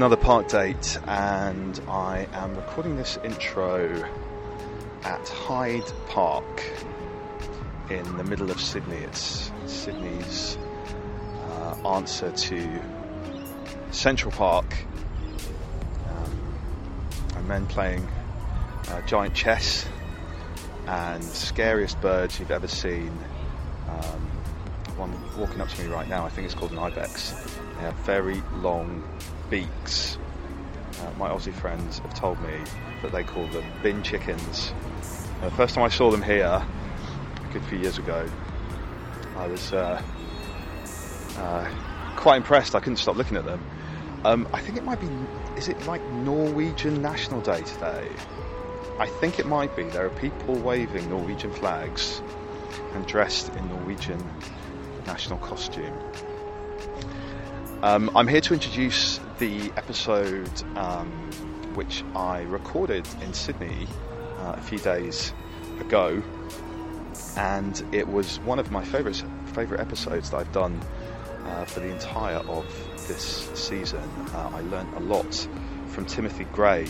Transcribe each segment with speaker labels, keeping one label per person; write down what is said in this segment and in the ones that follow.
Speaker 1: another park date, and I am recording this intro at Hyde Park in the middle of Sydney. It's Sydney's uh, answer to Central Park. Um, and men playing uh, giant chess and scariest birds you've ever seen. Um, one walking up to me right now, I think it's called an ibis. They have very long beaks. Uh, my Aussie friends have told me that they call them bin chickens. Uh, the first time I saw them here, a good few years ago, I was uh, uh, quite impressed. I couldn't stop looking at them. Um, I think it might be, is it like Norwegian National Day today? I think it might be. There are people waving Norwegian flags and dressed in Norwegian national costume. Um, I'm here to introduce the episode um, which I recorded in Sydney uh, a few days ago, and it was one of my favourite favourite episodes that I've done uh, for the entire of this season. Uh, I learnt a lot from Timothy Gray,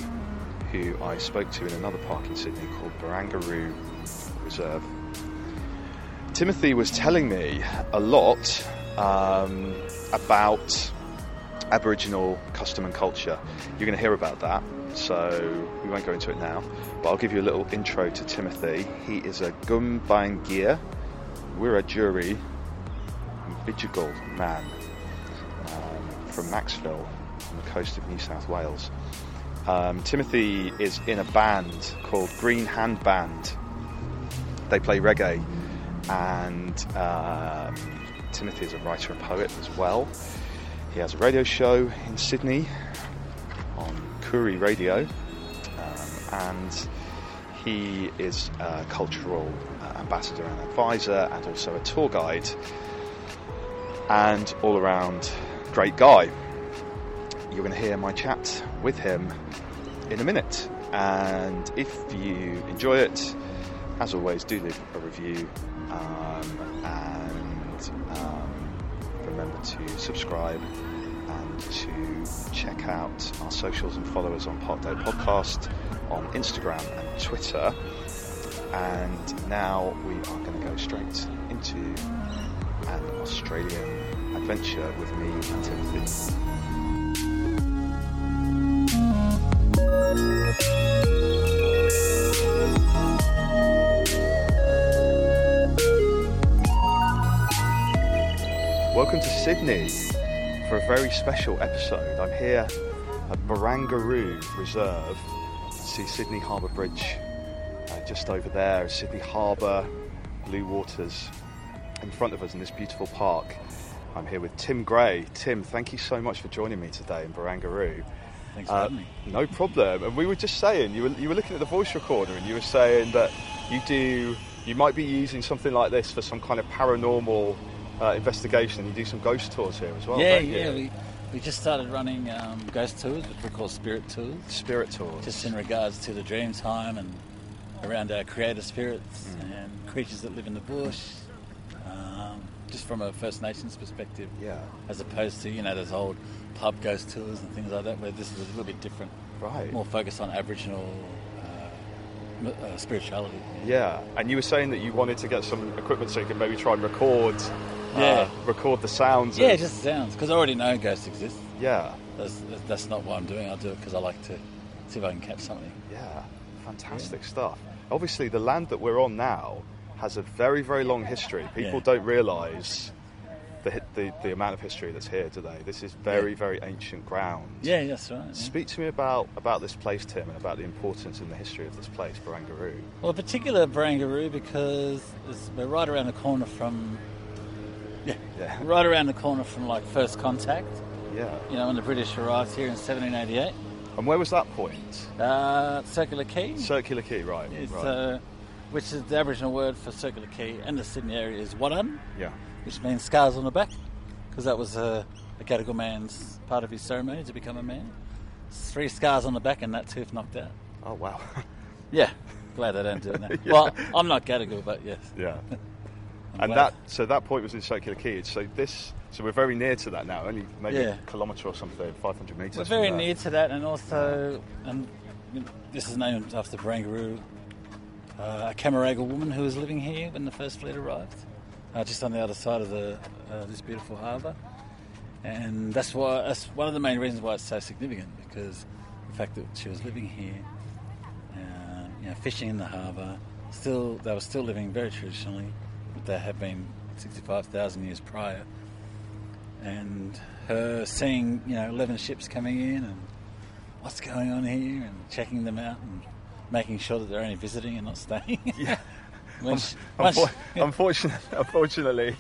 Speaker 1: who I spoke to in another park in Sydney called Barangaroo Reserve. Timothy was telling me a lot um, about Aboriginal custom and culture. You're going to hear about that, so we won't go into it now. But I'll give you a little intro to Timothy. He is a Gumbaynggirr, Wiradjuri, Bidjigal man um, from Macksville on the coast of New South Wales. Um, Timothy is in a band called Green Hand Band. They play reggae, and um, Timothy is a writer and poet as well. He has a radio show in Sydney on Koori Radio, um, and he is a cultural uh, ambassador and advisor, and also a tour guide, and all around great guy. You're going to hear my chat with him in a minute, and if you enjoy it, as always, do leave a review um, and remember to subscribe and to check out our socials and follow us on Day Podcast on Instagram and Twitter. And now we are going to go straight into an Australian adventure with me and Timothy. Welcome to Sydney for a very special episode. I'm here at Barangaroo Reserve see Sydney Harbour Bridge. Uh, just over there, Sydney Harbour, blue waters in front of us in this beautiful park. I'm here with Tim Gray. Tim, thank you so much for joining me today in Barangaroo.
Speaker 2: Thanks for
Speaker 1: Uh,
Speaker 2: having me.
Speaker 1: no problem. And we were just saying, you were, you were looking at the voice recorder and you were saying that you do, you might be using something like this for some kind of paranormal uh, investigation. You do some ghost tours here as well.
Speaker 2: yeah, yeah. We, we just started running um, ghost tours, which we call spirit tours,
Speaker 1: Spirit tours.
Speaker 2: just in regards to the dream time and around our creator spirits
Speaker 1: Mm.
Speaker 2: and creatures that live in the bush, um, just from a First Nations perspective.
Speaker 1: Yeah.
Speaker 2: As opposed to, you know, those old pub ghost tours and things like that, where this is a little bit different,
Speaker 1: Right.
Speaker 2: more focused on Aboriginal uh, uh, spirituality.
Speaker 1: Yeah, and you were saying that you wanted to get some equipment so you could maybe try and record,
Speaker 2: Yeah.
Speaker 1: uh, record the sounds.
Speaker 2: Yeah,
Speaker 1: of-
Speaker 2: just sounds because I already know ghosts exist.
Speaker 1: yeah,
Speaker 2: That's, that's not what I'm doing. I'll do it because I like to see if I can catch something.
Speaker 1: yeah, fantastic stuff. Obviously, the land that we're on now has a very, very long history. People
Speaker 2: Yeah.
Speaker 1: don't realise the, the the amount of history that's here today. This is very,
Speaker 2: Yeah.
Speaker 1: very ancient ground.
Speaker 2: Yeah, that's right. yeah.
Speaker 1: Speak to me about, about this place, Tim, and about the importance and the history of this place, Barangaroo.
Speaker 2: Well, in particular Barangaroo because it's, we're right around the corner from. Yeah,
Speaker 1: Yeah.
Speaker 2: right around the corner from like first contact.
Speaker 1: Yeah.
Speaker 2: You know, when the British arrived here in 1788.
Speaker 1: And where was that point?
Speaker 2: Uh, Circular Quay.
Speaker 1: Circular Quay, right?
Speaker 2: It's,
Speaker 1: right.
Speaker 2: uh, which is the Aboriginal word for Circular Quay and the Sydney area is Wadun,
Speaker 1: yeah.
Speaker 2: which means scars on the back, because that was uh, a Gadigal man's part of his ceremony to become a man. Three scars on the back and that tooth knocked out.
Speaker 1: Oh wow.
Speaker 2: Yeah, glad I don't do it now.
Speaker 1: Yeah.
Speaker 2: Well, I'm not Gadigal, but yes.
Speaker 1: yeah. And that so that point was in Circular Quay. So this so we're very near to that now, only maybe
Speaker 2: Yeah.
Speaker 1: a kilometre or something, five hundred metres.
Speaker 2: We're very near to that, and also, and this is named after Barangaroo, uh, a Camaragal woman who was living here when the first fleet arrived, uh, just on the other side of the uh, this beautiful harbour. And that's why that's one of the main reasons why it's so significant because the fact that she was living here, uh, you know, fishing in the harbour. Still, they were still living very traditionally, they had been sixty-five thousand years prior and her seeing you know 11 ships coming in and what's going on here and checking them out and making sure that they're only visiting and not staying.
Speaker 1: Yeah.
Speaker 2: When she- once-
Speaker 1: Unfor- unfortunately, unfortunately,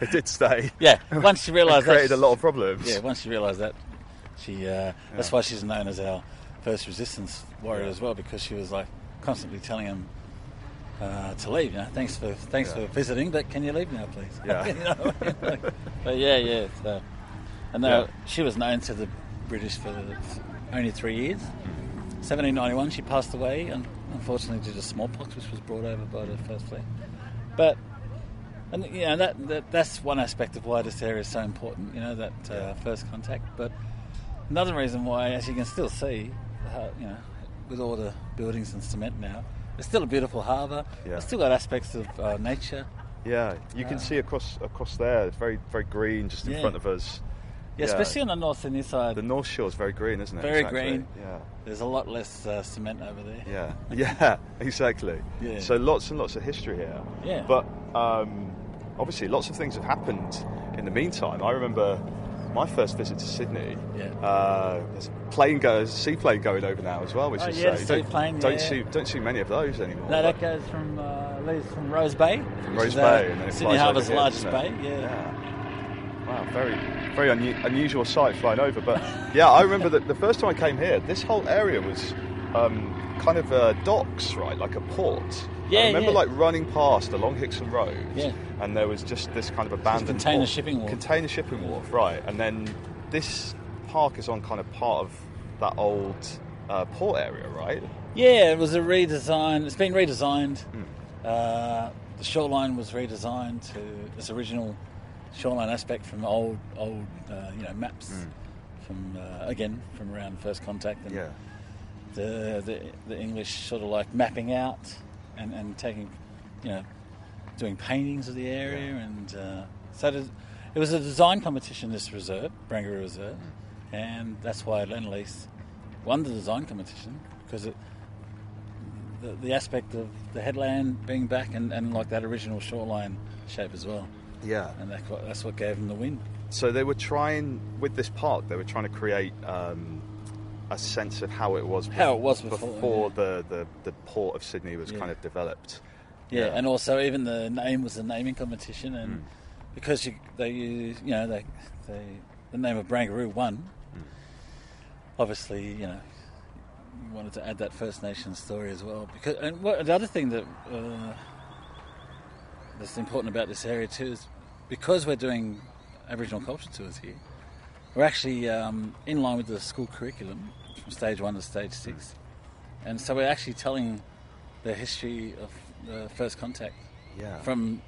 Speaker 1: it did stay.
Speaker 2: yeah, once she realised that,
Speaker 1: created a lot of problems.
Speaker 2: yeah, once she realised that, she uh, that's why she's known as our first resistance warrior
Speaker 1: Yeah.
Speaker 2: as well because she was like constantly telling him. Uh, to leave, you know. Thanks for thanks
Speaker 1: Yeah.
Speaker 2: for visiting, but can you leave now, please?
Speaker 1: Yeah.
Speaker 2: You know, like, but yeah, yeah. So, and
Speaker 1: Yeah.
Speaker 2: uh, she was known to the British for only three years. 1791, she passed away, and unfortunately due to smallpox, which was brought over by the First Fleet. But and you know that, that that's one aspect of why this area is so important. You know that uh, first contact. But another reason why, as you can still see, uh, you know, with all the buildings and cement now, it's still a beautiful harbour.
Speaker 1: Yeah.
Speaker 2: It's still got aspects of uh, nature.
Speaker 1: Yeah, you can see across across there. It's very very green, just in front of us.
Speaker 2: Yeah, especially on the north and east side.
Speaker 1: the North Shore is very green, isn't it?
Speaker 2: Very
Speaker 1: Exactly.
Speaker 2: green.
Speaker 1: Yeah.
Speaker 2: There's a lot less uh, cement over there.
Speaker 1: Yeah, yeah, exactly.
Speaker 2: Yeah.
Speaker 1: So lots and lots of history here.
Speaker 2: Yeah.
Speaker 1: But um, obviously, lots of things have happened in the meantime. I remember my first visit to Sydney.
Speaker 2: Yeah.
Speaker 1: Uh, there's a plane go, seaplane going over now as well, which
Speaker 2: Oh,
Speaker 1: is
Speaker 2: yeah,
Speaker 1: uh, you don't,
Speaker 2: seaplane,
Speaker 1: don't see don't see many of those anymore.
Speaker 2: No, that goes from uh, leaves from Rose Bay.
Speaker 1: from Rose
Speaker 2: is, uh,
Speaker 1: Bay, and then
Speaker 2: Sydney Harbour's
Speaker 1: here,
Speaker 2: largest bay.
Speaker 1: it?
Speaker 2: Yeah.
Speaker 1: Wow, very, very unu- unusual sight flying over. But yeah, I remember that the first time I came here, this whole area was um, kind of uh, docks, right, like a port.
Speaker 2: Yeah,
Speaker 1: I remember
Speaker 2: yeah.
Speaker 1: like running past along Hickson Road,
Speaker 2: Yeah.
Speaker 1: and there was just this kind of abandoned
Speaker 2: container
Speaker 1: port-
Speaker 2: shipping wharf.
Speaker 1: Container shipping wharf, right? And then this park is on kind of part of that old uh, port area, right?
Speaker 2: Yeah, it was a redesign. It's been redesigned.
Speaker 1: Hmm.
Speaker 2: Uh, the shoreline was redesigned to its original shoreline aspect from old, old, uh, you know, maps from uh, again from around first contact and
Speaker 1: Yeah.
Speaker 2: the, the the English sort of like mapping out and, and taking, you know, doing paintings of the area and uh, so the, it was a design competition. This reserve, Barangaroo Reserve, and that's why Lendlease won the design competition because it, the, the aspect of the headland being back and, and like that original shoreline shape as well,
Speaker 1: Yeah.
Speaker 2: and that's what, that's what gave them the win.
Speaker 1: So they were trying with this park. They were trying to create um, a sense of how it was.
Speaker 2: How it was before,
Speaker 1: the, the, the port of Sydney was
Speaker 2: Yeah.
Speaker 1: kind of developed.
Speaker 2: Yeah,
Speaker 1: Yeah.
Speaker 2: and also even the name was a naming competition, and
Speaker 1: Mm.
Speaker 2: because you, they use, you know, they, they the name of Barangaroo won.
Speaker 1: Mm.
Speaker 2: Obviously, you know, you wanted to add that First Nation story as well. Because and what, the other thing that uh, that's important about this area too is because we're doing Aboriginal culture tours here, we're actually um, in line with the school curriculum from stage one to stage six, and so we're actually telling the history of the first contact
Speaker 1: Yeah.
Speaker 2: from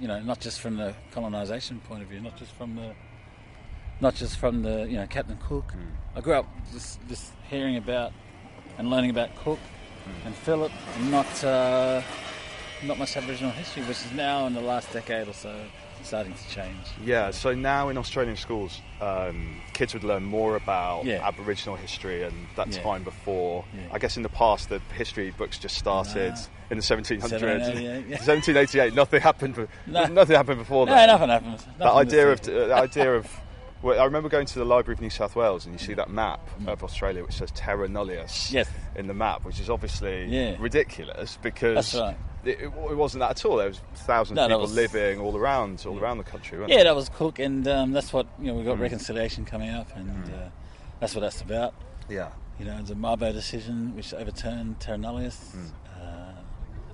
Speaker 2: you know not just from the colonisation point of view, not just from the not just from the you know Captain Cook. I grew up just, just hearing about and learning about Cook and Phillip, and not uh, not much Aboriginal history, which is now in the last decade or so starting to change.
Speaker 1: Yeah, so now in Australian schools, um, kids would learn more about
Speaker 2: Yeah.
Speaker 1: Aboriginal history and that
Speaker 2: Yeah.
Speaker 1: time before.
Speaker 2: Yeah.
Speaker 1: I guess in the past, the history books just started
Speaker 2: Nah.
Speaker 1: in the 1700s.
Speaker 2: 1788,
Speaker 1: 1788, nothing happened.
Speaker 2: No.
Speaker 1: Nothing happened before that.
Speaker 2: No,
Speaker 1: that.
Speaker 2: nothing happens.
Speaker 1: That idea of uh, the idea of. Well, I remember going to the Library of New South Wales and you see that map of Australia which says Terra Nullius
Speaker 2: Mm. Yes.
Speaker 1: in the map, which is obviously
Speaker 2: Yeah.
Speaker 1: ridiculous because
Speaker 2: That's right.
Speaker 1: It, it wasn't that at all. There was thousands
Speaker 2: No,
Speaker 1: of people
Speaker 2: was-
Speaker 1: living all around, all around the country.
Speaker 2: Yeah,
Speaker 1: there?
Speaker 2: that was Cook, and um, that's what you know. We
Speaker 1: Mm.
Speaker 2: got reconciliation coming up, and uh, that's what that's about.
Speaker 1: yeah.
Speaker 2: You know, the Mabo decision, which overturned Terra Nullius.
Speaker 1: Mm.
Speaker 2: Uh,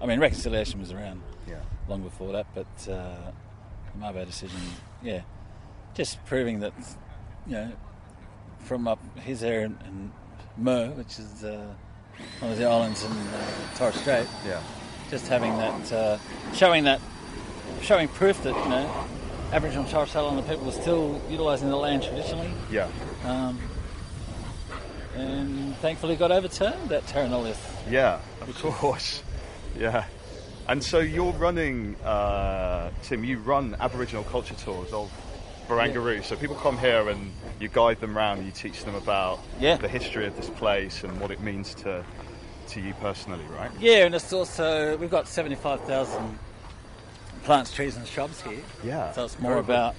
Speaker 2: I mean, reconciliation was around
Speaker 1: Yeah.
Speaker 2: long before that, but uh, the Mabo decision, yeah, just proving that, you know, from up his area in, in Mer, which is uh, one of the islands in uh, Torres Strait,
Speaker 1: Yeah.
Speaker 2: Just having that, uh, showing that, showing proof that you know, Aboriginal and Torres Strait Islander people were still utilising the land traditionally,
Speaker 1: Yeah.
Speaker 2: um, and thankfully got overturned that Terra Nullius.
Speaker 1: Yeah, of course. Yeah. And so you're running, uh, Tim, you run Aboriginal culture tours of Barangaroo. So people come here and you guide them around you teach them about
Speaker 2: Yeah.
Speaker 1: the history of this place and what it means to, to you personally, right?
Speaker 2: Yeah, and it's also we've got seventy-five thousand plants, trees, and shrubs here.
Speaker 1: Yeah.
Speaker 2: So it's more about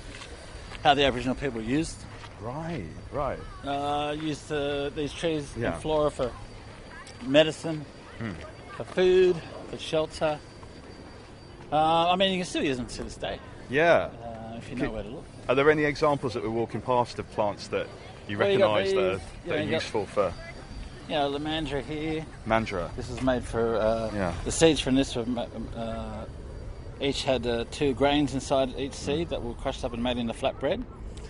Speaker 2: how the Aboriginal people used
Speaker 1: Right, right.
Speaker 2: uh, used uh, these trees
Speaker 1: Yeah.
Speaker 2: and flora for medicine, for food, for shelter. Uh, I mean, you can still use them to this day
Speaker 1: Yeah.
Speaker 2: uh, if you know where to look.
Speaker 1: Are there any examples that we're walking past of plants that you
Speaker 2: Well,
Speaker 1: recognise that, are, that are useful for
Speaker 2: You know, the mandra here.
Speaker 1: Mandra?
Speaker 2: This is made for uh,
Speaker 1: Yeah.
Speaker 2: the seeds from this. Were, uh, each had uh, two grains inside each seed that were crushed up and made into flatbread.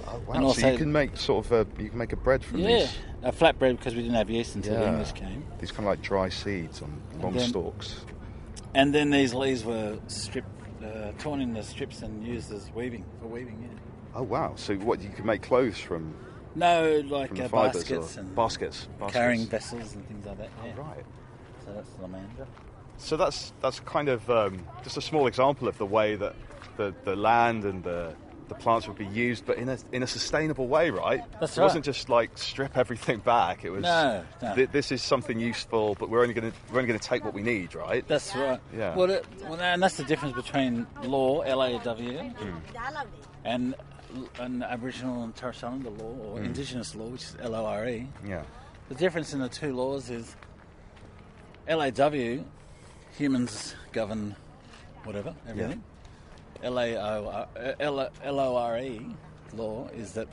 Speaker 1: Oh, wow.
Speaker 2: And
Speaker 1: so you can make sort of a, you can make a bread from
Speaker 2: Yeah,
Speaker 1: these.
Speaker 2: a flatbread because we didn't have yeast until the English came.
Speaker 1: These kind of like dry seeds on long
Speaker 2: then-
Speaker 1: stalks.
Speaker 2: And then these leaves were stripped, uh, torn into strips and used as weaving for weaving. Yeah.
Speaker 1: Oh wow! So what you can make clothes from
Speaker 2: No, like uh, baskets and
Speaker 1: baskets, baskets.
Speaker 2: carrying vessels and things like that.
Speaker 1: Oh, right.
Speaker 2: So that's the mandra.
Speaker 1: So that's that's kind of um, just a small example of the way that the, the land and the the plants would be used, but in a in a sustainable way, right?
Speaker 2: That's
Speaker 1: it wasn't just like strip everything back. It was
Speaker 2: No, no.
Speaker 1: thi- this is something useful, but we're only going to we're only going to take what we need, right?
Speaker 2: That's right.
Speaker 1: Yeah.
Speaker 2: Well, it, well, and that's the difference between law, L-A-W,
Speaker 1: Hmm.
Speaker 2: and and Aboriginal and Torres Strait Islander law or
Speaker 1: Hmm.
Speaker 2: Indigenous law, which is L-O-R-E.
Speaker 1: yeah.
Speaker 2: The difference in the two laws is LAW, humans govern whatever, everything. LAO, LORE E, law is that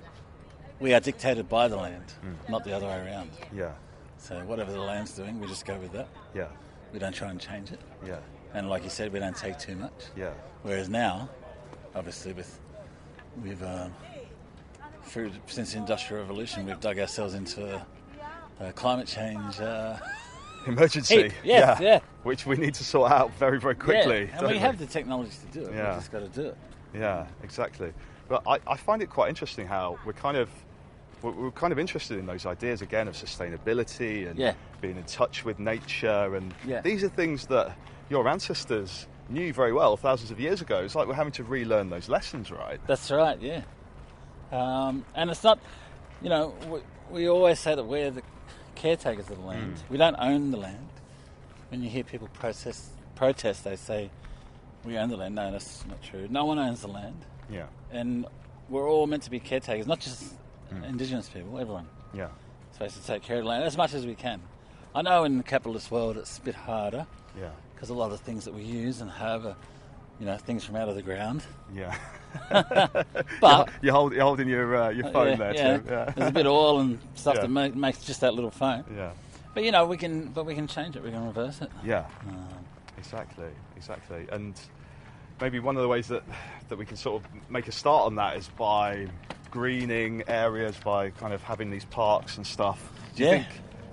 Speaker 2: we are dictated by the land, not the other way around.
Speaker 1: Yeah.
Speaker 2: So whatever the land's doing, we just go with that.
Speaker 1: Yeah.
Speaker 2: We don't try and change it.
Speaker 1: Yeah.
Speaker 2: And like you said, we don't take too much.
Speaker 1: Yeah.
Speaker 2: Whereas now, obviously, with we've um, through since the industrial revolution, we've dug ourselves into a, a climate change. Uh,
Speaker 1: Emergency.
Speaker 2: Yes, yeah.
Speaker 1: Which we need to sort out very very quickly.
Speaker 2: yeah, and
Speaker 1: don't
Speaker 2: we have the technology to do it.
Speaker 1: Yeah.
Speaker 2: We've just got to do it.
Speaker 1: Yeah, exactly. But I, I find it quite interesting how we're kind of we're, we're kind of interested in those ideas again of sustainability and
Speaker 2: Yeah.
Speaker 1: being in touch with nature, and
Speaker 2: Yeah.
Speaker 1: these are things that your ancestors knew very well thousands of years ago. It's like we're having to relearn those lessons, right?
Speaker 2: That's right. Yeah. Um, and it's not, you know, we, we always say that we're the caretakers of the land.
Speaker 1: Mm.
Speaker 2: We don't own the land. When you hear people protest, protest, they say we own the land. No, that's not true. No one owns the land.
Speaker 1: Yeah,
Speaker 2: and we're all meant to be caretakers, not just Indigenous people, everyone.
Speaker 1: yeah,
Speaker 2: Supposed to take care of the land as much as we can. I know in the capitalist world it's a bit harder
Speaker 1: yeah,
Speaker 2: because a lot of things that we use and have are, you know, things from out of the ground.
Speaker 1: yeah.
Speaker 2: But
Speaker 1: you're, hold, you're holding your uh, your phone
Speaker 2: yeah,
Speaker 1: there,
Speaker 2: yeah,
Speaker 1: Tim. Yeah.
Speaker 2: there's a bit of oil and stuff that ma- makes just that little phone.
Speaker 1: yeah,
Speaker 2: But you know, we can, but we can change it. We can reverse it.
Speaker 1: yeah.
Speaker 2: Um,
Speaker 1: Exactly, exactly. And maybe one of the ways that that we can sort of make a start on that is by greening areas, by kind of having these parks and stuff. Do you
Speaker 2: Yeah.
Speaker 1: think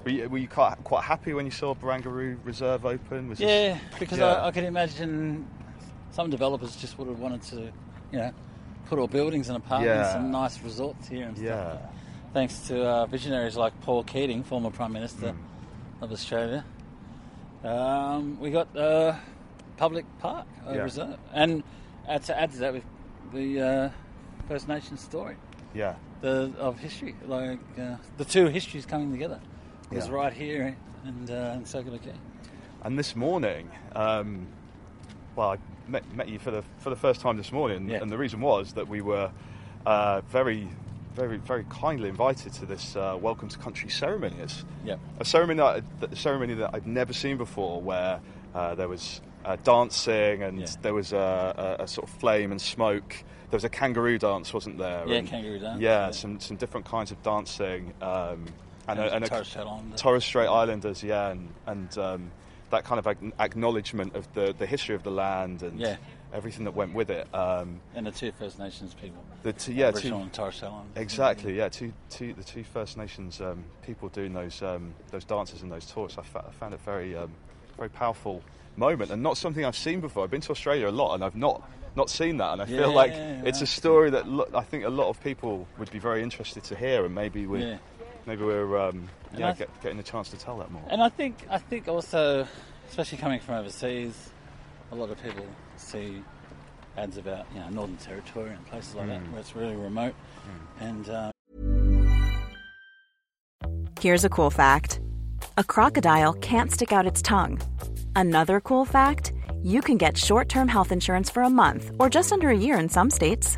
Speaker 1: were you, were you quite quite happy when you saw Barangaroo Reserve open? Was this-
Speaker 2: yeah, because
Speaker 1: Yeah.
Speaker 2: I, I can imagine some developers just would have wanted to, you know, put all buildings and apartments
Speaker 1: Yeah.
Speaker 2: and nice resorts here and stuff.
Speaker 1: Yeah.
Speaker 2: Thanks to uh, visionaries like Paul Keating, former Prime Minister
Speaker 1: Hmm.
Speaker 2: of Australia. Um, we got uh, public park uh,
Speaker 1: Yeah.
Speaker 2: reserve, and uh, to add to that, with the uh, First Nations story
Speaker 1: Yeah.
Speaker 2: the of history, like uh, the two histories coming together, was
Speaker 1: Yeah.
Speaker 2: right here and uh, in Circular Quay.
Speaker 1: And this morning, um, well, I met, met you for the for the first time this morning,
Speaker 2: Yeah.
Speaker 1: and the reason was that we were uh, very, very, very kindly invited to this uh, welcome to country ceremony. It's
Speaker 2: Yeah.
Speaker 1: a ceremony that, a ceremony that I'd never seen before, where uh, there was uh, dancing and
Speaker 2: Yeah.
Speaker 1: there was a, a, a sort of flame and smoke. There was a kangaroo dance, wasn't there?
Speaker 2: Yeah,
Speaker 1: And-
Speaker 2: kangaroo dance,
Speaker 1: Yeah,
Speaker 2: yeah.
Speaker 1: some some different kinds of dancing. Um, and,
Speaker 2: And
Speaker 1: a, and a,
Speaker 2: Torres Strait.
Speaker 1: Torres Strait Islanders, yeah, and, and um, that kind of ac- acknowledgement of the, the history of the land and
Speaker 2: Yeah.
Speaker 1: everything that went with it. Um,
Speaker 2: and the two First Nations people.
Speaker 1: the two, yeah,
Speaker 2: Aboriginal
Speaker 1: two,
Speaker 2: and Torres Strait Islanders.
Speaker 1: exactly, yeah, two, two, the two First Nations um, people doing those um, those dances and those talks. I, fa- I found it very um, very powerful moment and not something I've seen before. I've been to Australia a lot and I've not not seen that, and I feel
Speaker 2: Yeah,
Speaker 1: like
Speaker 2: yeah,
Speaker 1: it's a story that lo- I think a lot of people would be very interested to hear, and maybe we.
Speaker 2: Yeah.
Speaker 1: Maybe we're um, yeah,
Speaker 2: I-
Speaker 1: get, getting a chance to tell that more.
Speaker 2: And I think I think also, especially coming from overseas, a lot of people see ads about you know Northern Territory and places like
Speaker 1: Mm.
Speaker 2: that where it's really remote, and um,
Speaker 3: Here's a cool fact a crocodile can't stick out its tongue. Another cool fact you can get short term health insurance for a month or just under a year in some states.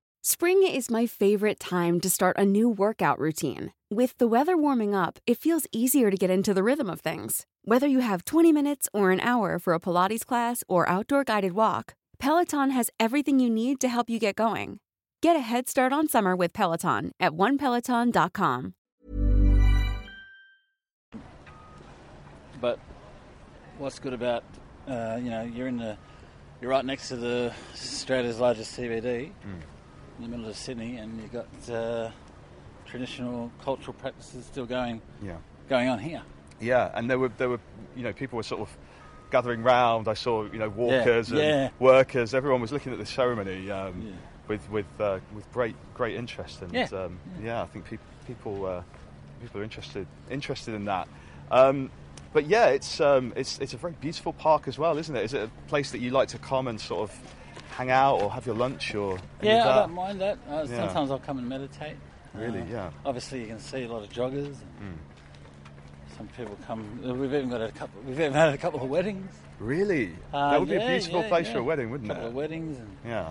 Speaker 4: Spring is my favorite time to start a new workout routine. With the weather warming up, it feels easier to get into the rhythm of things. Whether you have 20 minutes or an hour for a Pilates class or outdoor guided walk, Peloton has everything you need to help you get going. Get a head start on summer with Peloton at onepeloton.com.
Speaker 2: but what's good about uh, you know you're in the you're right next to the Australia's largest CBD
Speaker 1: Hmm.
Speaker 2: In the middle of Sydney, and you've got uh, traditional cultural practices still going
Speaker 1: Yeah.
Speaker 2: going on here.
Speaker 1: Yeah, and there were there were you know people were sort of gathering round. I saw you know walkers and
Speaker 2: yeah.
Speaker 1: workers. Everyone was looking at the ceremony um,
Speaker 2: Yeah.
Speaker 1: with with uh, with great great interest. And
Speaker 2: Yeah.
Speaker 1: um, yeah, I think peop people uh, people are interested interested in that. Um, but yeah, it's um, it's it's a very beautiful park as well, isn't it? Is it a place that you like to come and sort of hang out or have your lunch or
Speaker 2: Yeah,
Speaker 1: of
Speaker 2: I don't mind that. Uh,
Speaker 1: Yeah.
Speaker 2: Sometimes I'll come and meditate.
Speaker 1: Really,
Speaker 2: Uh,
Speaker 1: yeah.
Speaker 2: Obviously, you can see a lot of joggers. And
Speaker 1: Hmm.
Speaker 2: Some people come. We've even got a couple. We've even had a couple of weddings.
Speaker 1: Really,
Speaker 2: Uh,
Speaker 1: that would be a beautiful
Speaker 2: yeah,
Speaker 1: place
Speaker 2: yeah.
Speaker 1: for a wedding, wouldn't
Speaker 2: couple
Speaker 1: it?
Speaker 2: of weddings, and
Speaker 1: Yeah.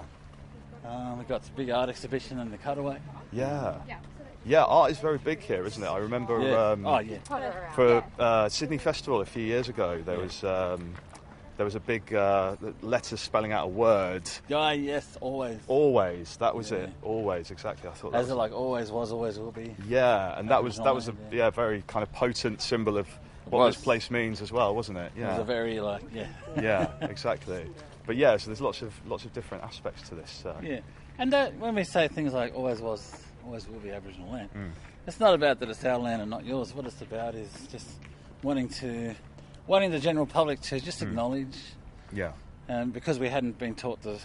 Speaker 2: uh, we've got a big art exhibition in the Cutaway.
Speaker 1: Yeah. Yeah, art is very big here, isn't it? I remember
Speaker 2: Yeah.
Speaker 1: um,
Speaker 2: oh yeah.
Speaker 1: for uh, Sydney Festival a few years ago, there was um, there was a big uh, letter spelling out a word.
Speaker 2: Ah yes, always.
Speaker 1: Always, that was
Speaker 2: Yeah.
Speaker 1: it. Always, exactly. I thought that
Speaker 2: As
Speaker 1: was
Speaker 2: it like always was, always will be.
Speaker 1: yeah, and that was that was a
Speaker 2: Original,
Speaker 1: yeah very kind of potent symbol of what this place means as well, wasn't it? Yeah.
Speaker 2: It was a very like yeah.
Speaker 1: yeah, exactly. But yeah, so there's lots of lots of different aspects to this. Uh,
Speaker 2: Yeah, and that, when we say things like always was, always will be Aboriginal land,
Speaker 1: Mm.
Speaker 2: it's not about that it's our land and not yours. What it's about is just wanting to wanting the general public to just acknowledge,
Speaker 1: Yeah.
Speaker 2: and because we hadn't been taught the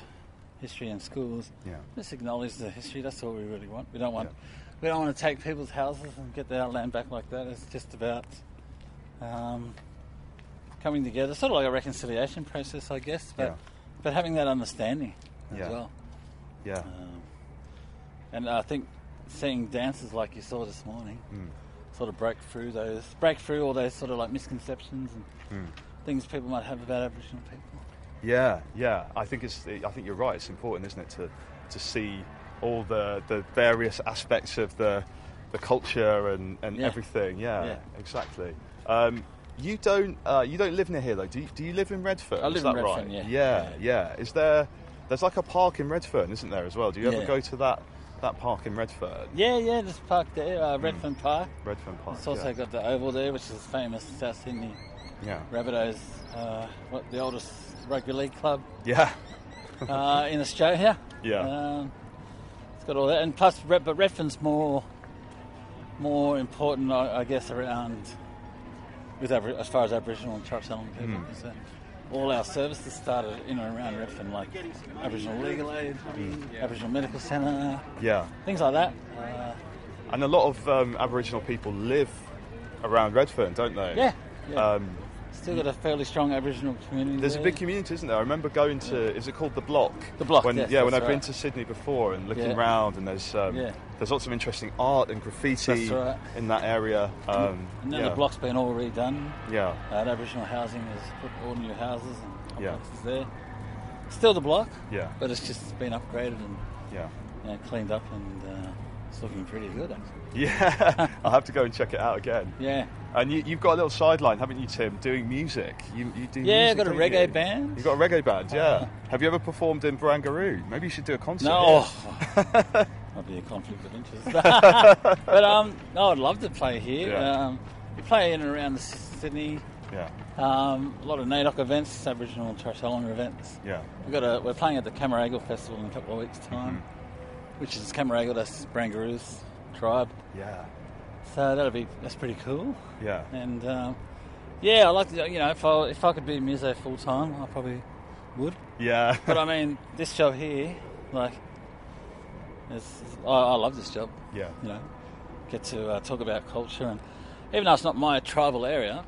Speaker 2: history in schools,
Speaker 1: Yeah.
Speaker 2: just acknowledge the history. That's all we really want. We don't want
Speaker 1: Yeah.
Speaker 2: we don't want to take people's houses and get their land back like that. It's just about um, coming together, sort of like a reconciliation process, I guess. But
Speaker 1: Yeah.
Speaker 2: but having that understanding as
Speaker 1: Yeah.
Speaker 2: well.
Speaker 1: Yeah.
Speaker 2: Um, and I think seeing dances like you saw this morning
Speaker 1: Mm.
Speaker 2: Sort of break through those, break through all those sort of like misconceptions and
Speaker 1: Mm.
Speaker 2: things people might have about Aboriginal people.
Speaker 1: Yeah, yeah. I think it's. I think you're right. It's important, isn't it, to to see all the the various aspects of the the culture and, and
Speaker 2: Yeah.
Speaker 1: everything. Yeah,
Speaker 2: Yeah.
Speaker 1: exactly. Um, you don't uh, you don't live near here though. Do you, do you live in Redfern?
Speaker 2: I
Speaker 1: Is
Speaker 2: live in
Speaker 1: that
Speaker 2: Redfern,
Speaker 1: right?
Speaker 2: yeah.
Speaker 1: yeah,
Speaker 2: Yeah.
Speaker 1: yeah. Is there? There's like a park in Redfern, isn't there as well? Do you ever go to that that park in Redfern?
Speaker 2: Yeah, yeah, this park there, uh, Redfern Park.
Speaker 1: Redfern Park.
Speaker 2: It's also
Speaker 1: Hmm. yeah.
Speaker 2: got the oval there, which is famous South Sydney
Speaker 1: yeah.
Speaker 2: Rabbitohs, uh, what the oldest rugby league club
Speaker 1: Yeah.
Speaker 2: uh, in Australia.
Speaker 1: Yeah.
Speaker 2: Um, it's got all that, and plus, but Redfern's more more important, I, I guess, around with as far as Aboriginal and Torres Strait Islander people.
Speaker 1: Hmm.
Speaker 2: All our services started in and around Redfern, like Aboriginal Legal Aid, Aboriginal Medical Centre,
Speaker 1: Yeah.
Speaker 2: things like that. Uh,
Speaker 1: And a lot of um, Aboriginal people live around Redfern, don't they?
Speaker 2: yeah, yeah.
Speaker 1: Um,
Speaker 2: Still got a fairly strong Aboriginal community.
Speaker 1: There's a big community, isn't there? I remember going to. Is it called the Block?
Speaker 2: The Block,
Speaker 1: When,
Speaker 2: yes,
Speaker 1: yeah, when I've been to Sydney before and looking
Speaker 2: Yeah.
Speaker 1: round, and there's um,
Speaker 2: Yeah.
Speaker 1: there's lots of interesting art and graffiti
Speaker 2: right.
Speaker 1: in that area. Um,
Speaker 2: And then
Speaker 1: yeah.
Speaker 2: the block's been all redone.
Speaker 1: Yeah,
Speaker 2: Uh, Aboriginal housing has put all new houses and
Speaker 1: Yeah.
Speaker 2: there. Still the block,
Speaker 1: yeah,
Speaker 2: but it's just been upgraded and
Speaker 1: yeah,
Speaker 2: you know, cleaned up and uh, it's looking pretty good actually.
Speaker 1: yeah. I'll have to go and check it out again.
Speaker 2: Yeah.
Speaker 1: And you, you've got a little sideline, haven't you, Tim? Doing music. You, you do.
Speaker 2: Yeah,
Speaker 1: music,
Speaker 2: I've got a reggae
Speaker 1: you?
Speaker 2: band.
Speaker 1: You've got a reggae band, yeah.
Speaker 2: Uh,
Speaker 1: Have you ever performed in Barangaroo? Maybe you should do a concert.
Speaker 2: No, might be a conflict of interest. but um, no, I'd love to play here.
Speaker 1: Yeah.
Speaker 2: Um, we play in and around the Sydney.
Speaker 1: Yeah,
Speaker 2: Um, a lot of NAIDOC events, Aboriginal and Torres Strait Islander events.
Speaker 1: yeah,
Speaker 2: We've got a, we're playing at the Camaragal Festival in a couple of weeks' time,
Speaker 1: Mm-hmm.
Speaker 2: which is Camaragal, that's Barangaroo's tribe.
Speaker 1: yeah,
Speaker 2: So that'll be that's pretty cool.
Speaker 1: yeah.
Speaker 2: And um, yeah, I like to, you know, if I if I could be a muso full time, I probably would.
Speaker 1: Yeah.
Speaker 2: But I mean, this job here, like, it's, I, I love this job.
Speaker 1: yeah.
Speaker 2: You know, get to uh, talk about culture, and even though it's not my tribal area.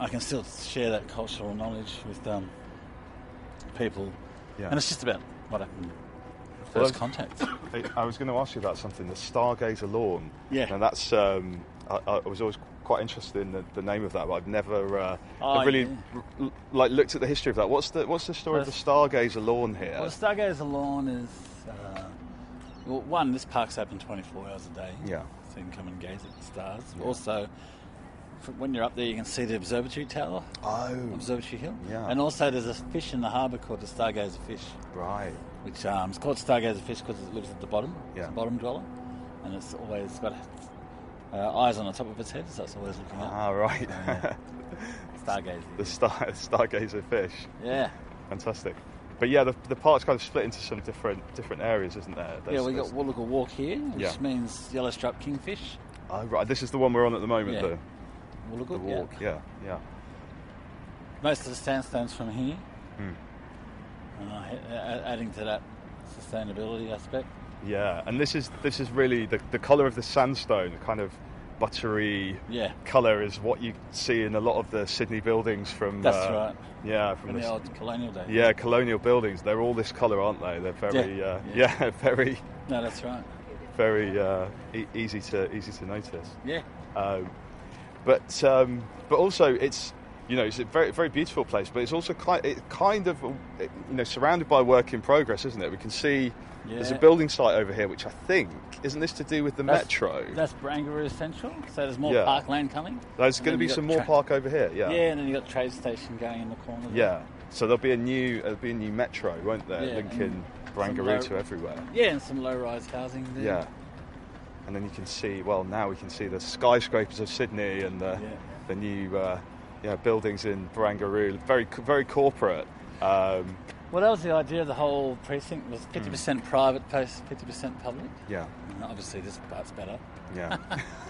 Speaker 2: I can still share that cultural knowledge with um, people.
Speaker 1: Yeah.
Speaker 2: And it's just about what happened
Speaker 1: Well,
Speaker 2: first contact.
Speaker 1: I- I was going to ask you about something. The Stargazer Lawn.
Speaker 2: Yeah.
Speaker 1: And that's. Um, I, I was always quite interested in the, the name of that, but I've never. Uh,
Speaker 2: Oh,
Speaker 1: I've really
Speaker 2: yeah.
Speaker 1: r- like looked at the history of that. What's the What's the story of the Stargazer Lawn here?
Speaker 2: Well, the Stargazer Lawn is, uh, well, one, this park's open 24 hours a day.
Speaker 1: Yeah.
Speaker 2: So you can come and gaze at the stars. Also, f when you're up there, you can see the observatory tower,
Speaker 1: oh,
Speaker 2: Observatory Hill.
Speaker 1: Yeah.
Speaker 2: And also, there's a fish in the harbour called the Stargazer fish,
Speaker 1: right.
Speaker 2: which um, it's called Stargazer fish because it lives at the bottom.
Speaker 1: Yeah.
Speaker 2: It's a bottom dweller. And it's always got uh, eyes on the top of its head, so it's always looking up.
Speaker 1: Ah, right.
Speaker 2: Yeah. Stargazer.
Speaker 1: the star Stargazer fish.
Speaker 2: Yeah.
Speaker 1: Fantastic. But yeah, the, the park's kind of split into some different different areas, isn't there?
Speaker 2: yeah,
Speaker 1: There's-
Speaker 2: we
Speaker 1: there's-
Speaker 2: got Wulugul Walk here, which
Speaker 1: Yeah.
Speaker 2: means yellow striped kingfish.
Speaker 1: Oh, right. This is the one we're on at the moment,
Speaker 2: Yeah.
Speaker 1: though.
Speaker 2: Wulugul,
Speaker 1: The walk.
Speaker 2: yeah.
Speaker 1: Yeah, yeah.
Speaker 2: Most of the sandstone's from here,
Speaker 1: Hmm.
Speaker 2: uh, adding to that sustainability aspect.
Speaker 1: Yeah, and this is this is really the the colour of the sandstone, the kind of buttery
Speaker 2: Yeah,
Speaker 1: colour is what you see in a lot of the Sydney buildings from.
Speaker 2: that's
Speaker 1: uh,
Speaker 2: right.
Speaker 1: Yeah, from
Speaker 2: From the
Speaker 1: the,
Speaker 2: old colonial days.
Speaker 1: yeah colonial buildings. They're all this colour, aren't they? They're very
Speaker 2: Yeah,
Speaker 1: uh,
Speaker 2: yeah.
Speaker 1: yeah. very
Speaker 2: No, that's right.
Speaker 1: very uh, e- easy to easy to notice.
Speaker 2: Yeah.
Speaker 1: Um, but um, but also it's you know it's a very very beautiful place, but it's also kind it kind of you know surrounded by work in progress, isn't it? We can see there's a building site over here, which I think isn't this to do with the
Speaker 2: That's-
Speaker 1: metro?
Speaker 2: That's Barangaroo Central, so there's more
Speaker 1: Yeah.
Speaker 2: parkland coming.
Speaker 1: There's going to be some more
Speaker 2: tra-
Speaker 1: park over here. Yeah.
Speaker 2: Yeah, and then you got the trade station going in the corner. there.
Speaker 1: Yeah. So there'll be a new there'll be a new metro, won't there,
Speaker 2: Yeah,
Speaker 1: Barangaroo
Speaker 2: low-
Speaker 1: to everywhere.
Speaker 2: Yeah, and some low-rise housing there.
Speaker 1: Yeah. And then you can see well now we can see the skyscrapers of Sydney and the
Speaker 2: Yeah.
Speaker 1: the new uh, yeah buildings in Barangaroo. Very very corporate. Um,
Speaker 2: Well, that was the idea of the whole precinct was 50%
Speaker 1: Hmm.
Speaker 2: private, post 50% public.
Speaker 1: yeah.
Speaker 2: And obviously, this part's better.
Speaker 1: Yeah.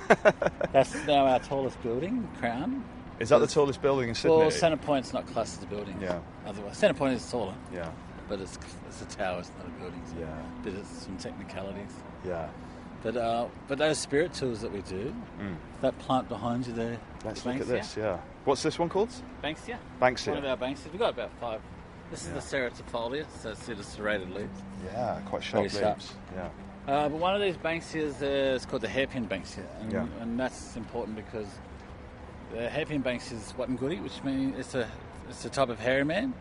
Speaker 2: That's now our tallest building, Crown.
Speaker 1: Is that the tallest building in Sydney?
Speaker 2: Well, Centre Point's not classed as a building.
Speaker 1: Yeah.
Speaker 2: Otherwise, Centre Point is taller,
Speaker 1: Yeah,
Speaker 2: but it's it's a tower. It's not a building. So
Speaker 1: Yeah.
Speaker 2: But it's some technicalities.
Speaker 1: yeah.
Speaker 2: But uh, but those spirit tools that we do, that plant behind you there.
Speaker 1: Mm. Let's look at this. Yeah. What's this one called?
Speaker 2: Banksia.
Speaker 1: Banksia.
Speaker 2: One of our Banksias. We've got about five. This
Speaker 1: Yeah.
Speaker 2: is the Serratifolia, so it's the serrated leaves.
Speaker 1: Yeah, quite sharp
Speaker 2: Very sharp.
Speaker 1: leaves. Yeah.
Speaker 2: Uh, but one of these Banksias uh, is called the hairpin Banksia, and,
Speaker 1: Yeah.
Speaker 2: and that's important because the hairpin Banksia is Watanguri, which means it's a it's a type of hairy man,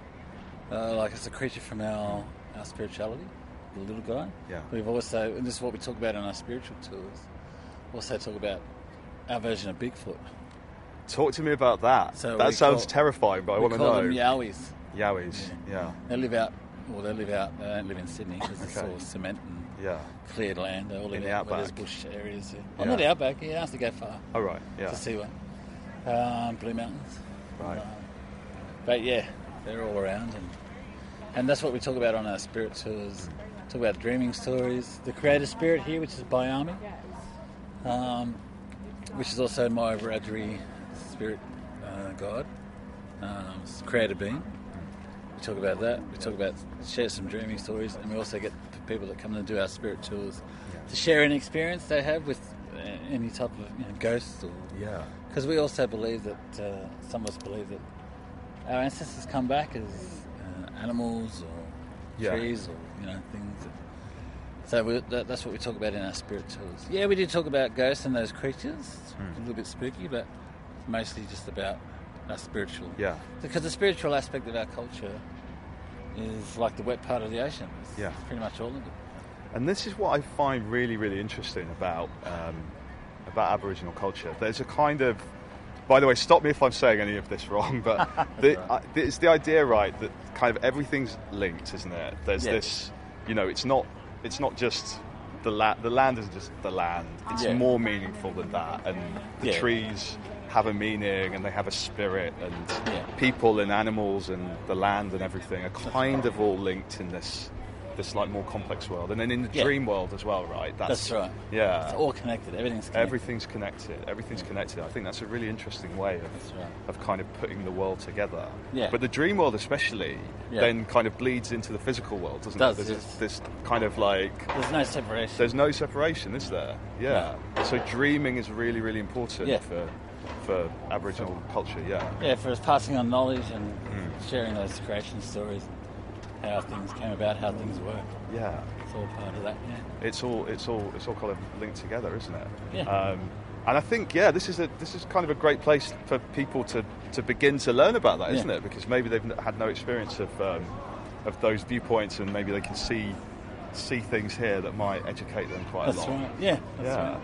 Speaker 2: uh, like it's a creature from our our spirituality, the little guy.
Speaker 1: Yeah.
Speaker 2: We've also, and this is what we talk about on our spiritual tours. Also talk about our version of Bigfoot.
Speaker 1: Talk to me about that.
Speaker 2: So
Speaker 1: that sounds
Speaker 2: call-
Speaker 1: terrifying, but I want to know.
Speaker 2: We call them Yowies.
Speaker 1: Yowies. Yeah.
Speaker 2: They live out. Well, they live out. They don't live in Sydney because it's
Speaker 1: Okay.
Speaker 2: all cement and
Speaker 1: Yeah.
Speaker 2: cleared land. They all live
Speaker 1: the
Speaker 2: out where there's
Speaker 1: outback.
Speaker 2: bush areas. Yeah. Oh,
Speaker 1: Yeah.
Speaker 2: not the outback. You don't have to go far
Speaker 1: All right. Yeah.
Speaker 2: to see one. Um, Blue Mountains.
Speaker 1: Right.
Speaker 2: Um, but yeah, they're all around, and and that's what we talk about on our spirit tours. Talk about dreaming stories. The creator spirit here, which is Bayami, um, which is also my Wiradjuri spirit uh, god, um, creator being. We talk about that. We talk about share some dreaming stories, and we also get people that come and do our spirit tours to share any experience they have with uh, any type of you know, ghosts or
Speaker 1: Yeah.
Speaker 2: because we also believe that uh, some of us believe that our ancestors come back as uh, animals or
Speaker 1: Yeah.
Speaker 2: trees or you know things. That, so we, that, that's what we talk about in our spirit tours. Yeah, we do talk about ghosts and those creatures.
Speaker 1: Hmm.
Speaker 2: A little bit spooky, but mostly just about our spiritual.
Speaker 1: Yeah.
Speaker 2: Because the spiritual aspect of our culture is like the wet part of the ocean. It's
Speaker 1: Yeah.
Speaker 2: pretty much all of it.
Speaker 1: And this is what I find really, really interesting about um, about Aboriginal culture. There's a kind of, by the way, stop me if I'm saying any of this wrong, but the,
Speaker 2: right.
Speaker 1: uh, it's the idea, right, that kind of everything's linked, isn't it? There's
Speaker 2: Yeah.
Speaker 1: this, you know, it's not, it's not just the land. The land isn't just the land. It's
Speaker 2: Yeah.
Speaker 1: more meaningful than that, and the
Speaker 2: Yeah.
Speaker 1: trees have a meaning and they have a spirit, and
Speaker 2: Yeah.
Speaker 1: people and animals and the land and everything are kind of all linked in this. This like more complex world, and then in the
Speaker 2: Yeah.
Speaker 1: dream world as well, right?
Speaker 2: That's right.
Speaker 1: Yeah,
Speaker 2: It's all connected. Everything's connected.
Speaker 1: everything's connected. Everything's connected. I think that's a really interesting way of,
Speaker 2: right.
Speaker 1: of kind of putting the world together.
Speaker 2: Yeah.
Speaker 1: But the dream world, especially,
Speaker 2: Yeah.
Speaker 1: then kind of bleeds into the physical world, doesn't
Speaker 2: Does,
Speaker 1: it? There's
Speaker 2: yes.
Speaker 1: this kind of like
Speaker 2: There's no separation.
Speaker 1: there's no separation, is there? Yeah. So dreaming is really, really important
Speaker 2: Yeah.
Speaker 1: for for Aboriginal culture. Yeah.
Speaker 2: Yeah, for us passing on knowledge and
Speaker 1: Hmm.
Speaker 2: sharing those creation stories, how things came about, how things work.
Speaker 1: Yeah.
Speaker 2: It's all part of that. Yeah.
Speaker 1: it's all it's all it's all kind of linked together, isn't it?
Speaker 2: Yeah.
Speaker 1: Um, and I think yeah, this is a this is kind of a great place for people to, to begin to learn about that, isn't
Speaker 2: Yeah.
Speaker 1: it? Because maybe they've had no experience of um, of those viewpoints, and maybe they can see see things here that might educate them quite
Speaker 2: That's
Speaker 1: a lot.
Speaker 2: right. Yeah. That's
Speaker 1: Yeah.
Speaker 2: right.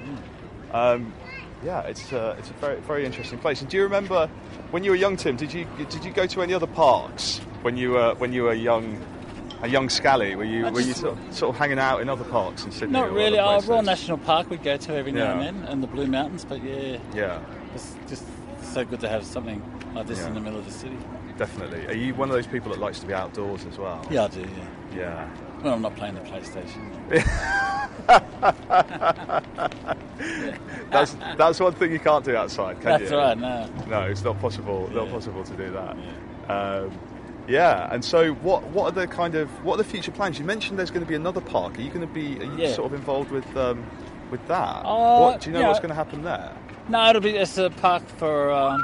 Speaker 2: yeah.
Speaker 1: Um, yeah, it's a, it's a very very interesting place. And do you remember when you were young, Tim? Did you did you go to any other parks when you were when you were young? A young scally, were you
Speaker 2: I
Speaker 1: were you sort of, sort of hanging out in other parks in Sydney?
Speaker 2: Not really. Oh. Royal National Park we'd go to every now and then, and the Blue Mountains. But yeah,
Speaker 1: Yeah,
Speaker 2: it's just so good to have something like this
Speaker 1: Yeah.
Speaker 2: in the middle of the city.
Speaker 1: definitely. Are you one of those people that likes to be outdoors as well?
Speaker 2: Yeah, I do. Yeah.
Speaker 1: Yeah.
Speaker 2: When I'm not playing the PlayStation.
Speaker 1: That's that's one thing you can't do outside, can
Speaker 2: That's
Speaker 1: you?
Speaker 2: right. No.
Speaker 1: No, it's not possible. Not possible to do that. Um, yeah. And so, what what are the kind of what are the future plans? You mentioned there's going to be another park. Are you going to be are you
Speaker 2: Yeah.
Speaker 1: sort of involved with um, with that?
Speaker 2: Uh,
Speaker 1: what do you know
Speaker 2: yeah.
Speaker 1: what's going to happen there?
Speaker 2: No, it'll be it's a park for um,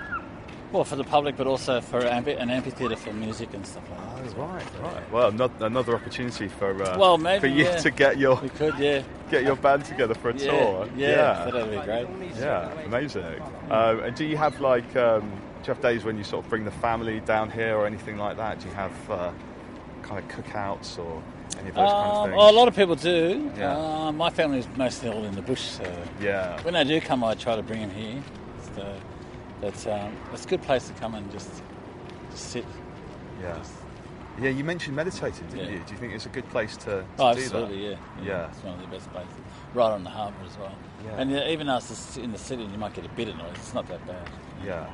Speaker 2: well for the public, but also for ambi- an amphitheatre for music and stuff like that.
Speaker 1: Oh, right, right. Well, not, another opportunity for uh,
Speaker 2: Well, maybe,
Speaker 1: for you
Speaker 2: yeah.
Speaker 1: to get your
Speaker 2: We could, yeah.
Speaker 1: get your band together for a
Speaker 2: Yeah,
Speaker 1: tour.
Speaker 2: yeah, that'd be great.
Speaker 1: Yeah, amazing. Um, and do you have like um, do you have days when you sort of bring the family down here or anything like that? Do you have uh, kind of cookouts or any of those kind of
Speaker 2: Um,
Speaker 1: things?
Speaker 2: well, a lot of people do.
Speaker 1: Yeah.
Speaker 2: Uh, my family is mostly all in the bush, so
Speaker 1: yeah,
Speaker 2: when they do come, I try to bring them here. So, but um, it's a good place to come and just, just sit.
Speaker 1: yeah, yeah. You mentioned meditating, didn't
Speaker 2: Yeah.
Speaker 1: you? Do you think it's a good place to, to
Speaker 2: Oh,
Speaker 1: do
Speaker 2: absolutely,
Speaker 1: that?
Speaker 2: yeah.
Speaker 1: Yeah.
Speaker 2: It's one of the best places. Right on the harbour as well.
Speaker 1: Yeah.
Speaker 2: And yeah, even though it's just in the city, you might get a bit of noise. It's not that bad.
Speaker 1: Yeah,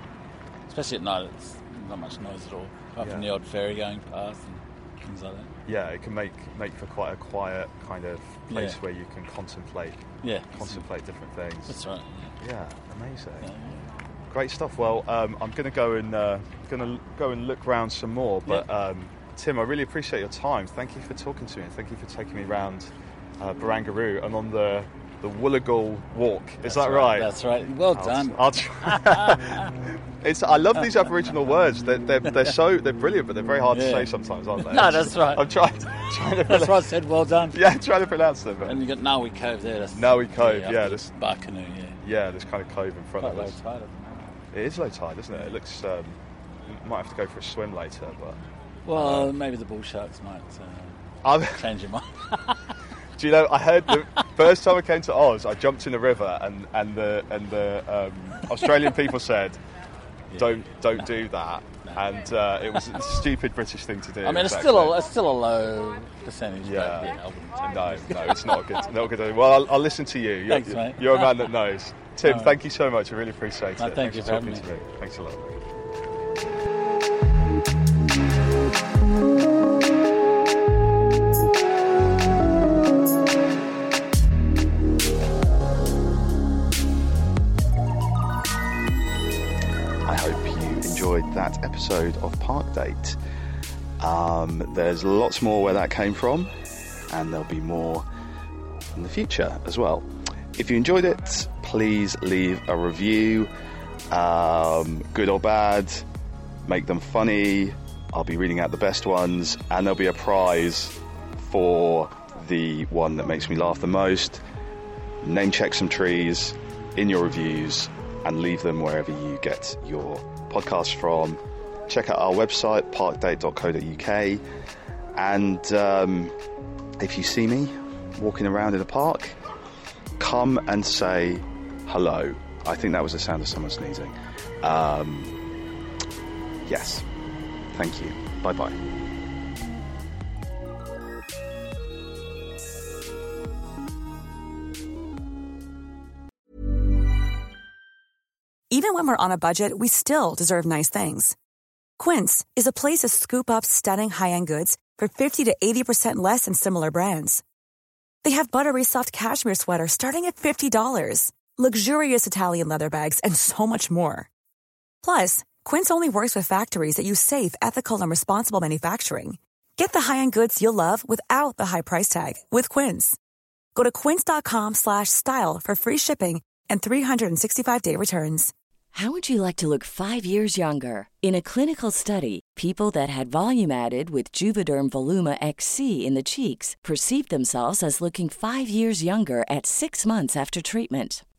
Speaker 2: Especially at night, it's not much noise at all. Apart from the
Speaker 1: Yeah.
Speaker 2: odd ferry going past and things like that.
Speaker 1: yeah. It can make make for quite a quiet kind of place
Speaker 2: Yeah.
Speaker 1: where you can contemplate
Speaker 2: Yeah.
Speaker 1: contemplate different things.
Speaker 2: That's right.
Speaker 1: Yeah, amazing.
Speaker 2: Yeah.
Speaker 1: Great stuff. Well, um, I'm going to go and uh, going to go and look around some more. But um, Tim, I really appreciate your time. Thank you for talking to me. and Thank you for taking me around uh, Barangaroo and on the the Wulugul Walk. Is
Speaker 2: That's
Speaker 1: that right?
Speaker 2: That's right. Well
Speaker 1: I'll-
Speaker 2: done.
Speaker 1: I'll try. it's, I love these Aboriginal words. They're, they're, they're so they're brilliant, but they're very hard to say sometimes, aren't they?
Speaker 2: No, that's right.
Speaker 1: I'm trying, trying to.
Speaker 2: That's why I said well done.
Speaker 1: Yeah, trying to pronounce them.
Speaker 2: And you got Nawi Cove there. That's
Speaker 1: Nawi Cove,
Speaker 2: up
Speaker 1: yeah, this-
Speaker 2: bar canoe. Yeah.
Speaker 1: yeah, there's kind of cove in front
Speaker 2: Quite
Speaker 1: of
Speaker 2: low
Speaker 1: us.
Speaker 2: tide. At the moment.
Speaker 1: It is low tide, isn't it? It looks. Um, might have to go for a swim later, but.
Speaker 2: Well, maybe the bull sharks might uh, change your mind.
Speaker 1: do you know? I heard the first time I came to Oz, I jumped in the river, and and the and the um, Australian people said, "Don't don't do that," and uh, it was a stupid British thing to do.
Speaker 2: I mean, it's still a, it's still a low percentage.
Speaker 1: Yeah.
Speaker 2: But yeah I wouldn't
Speaker 1: No, no, it's not a good. Not a good. Well, I'll, I'll listen to you. You're,
Speaker 2: Thanks, mate.
Speaker 1: You're a man that knows. Tim,
Speaker 2: right.
Speaker 1: thank you so much. I really appreciate
Speaker 2: No,
Speaker 1: it.
Speaker 2: thank
Speaker 1: Thanks
Speaker 2: you
Speaker 1: for talking
Speaker 2: having
Speaker 1: to me. Thanks a lot. I hope you enjoyed that episode of Park Date. Um, there's lots more where that came from, and there'll be more in the future as well. If you enjoyed it, please leave a review, um, good or bad, make them funny. I'll be reading out the best ones, and there'll be a prize for the one that makes me laugh the most. Name check some trees in your reviews and leave them wherever you get your podcasts from. Check out our website, parkdate.co.uk. And um, if you see me walking around in a park, come and say hello. I think that was the sound of someone sneezing. Um, yes. Thank you. Bye bye.
Speaker 5: Even when we're on a budget, we still deserve nice things. Quince is a place to scoop up stunning high-end goods for 50 to 80% less than similar brands. They have buttery soft cashmere sweaters starting at $50, luxurious Italian leather bags, and so much more. Plus, Quince only works with factories that use safe, ethical, and responsible manufacturing. Get the high-end goods you'll love without the high price tag with Quince. Go to quince.com slash style for free shipping and 365-day returns.
Speaker 6: How would you like to look five years younger? In a clinical study, people that had volume added with Juvederm Voluma XC in the cheeks perceived themselves as looking five years younger at six months after treatment.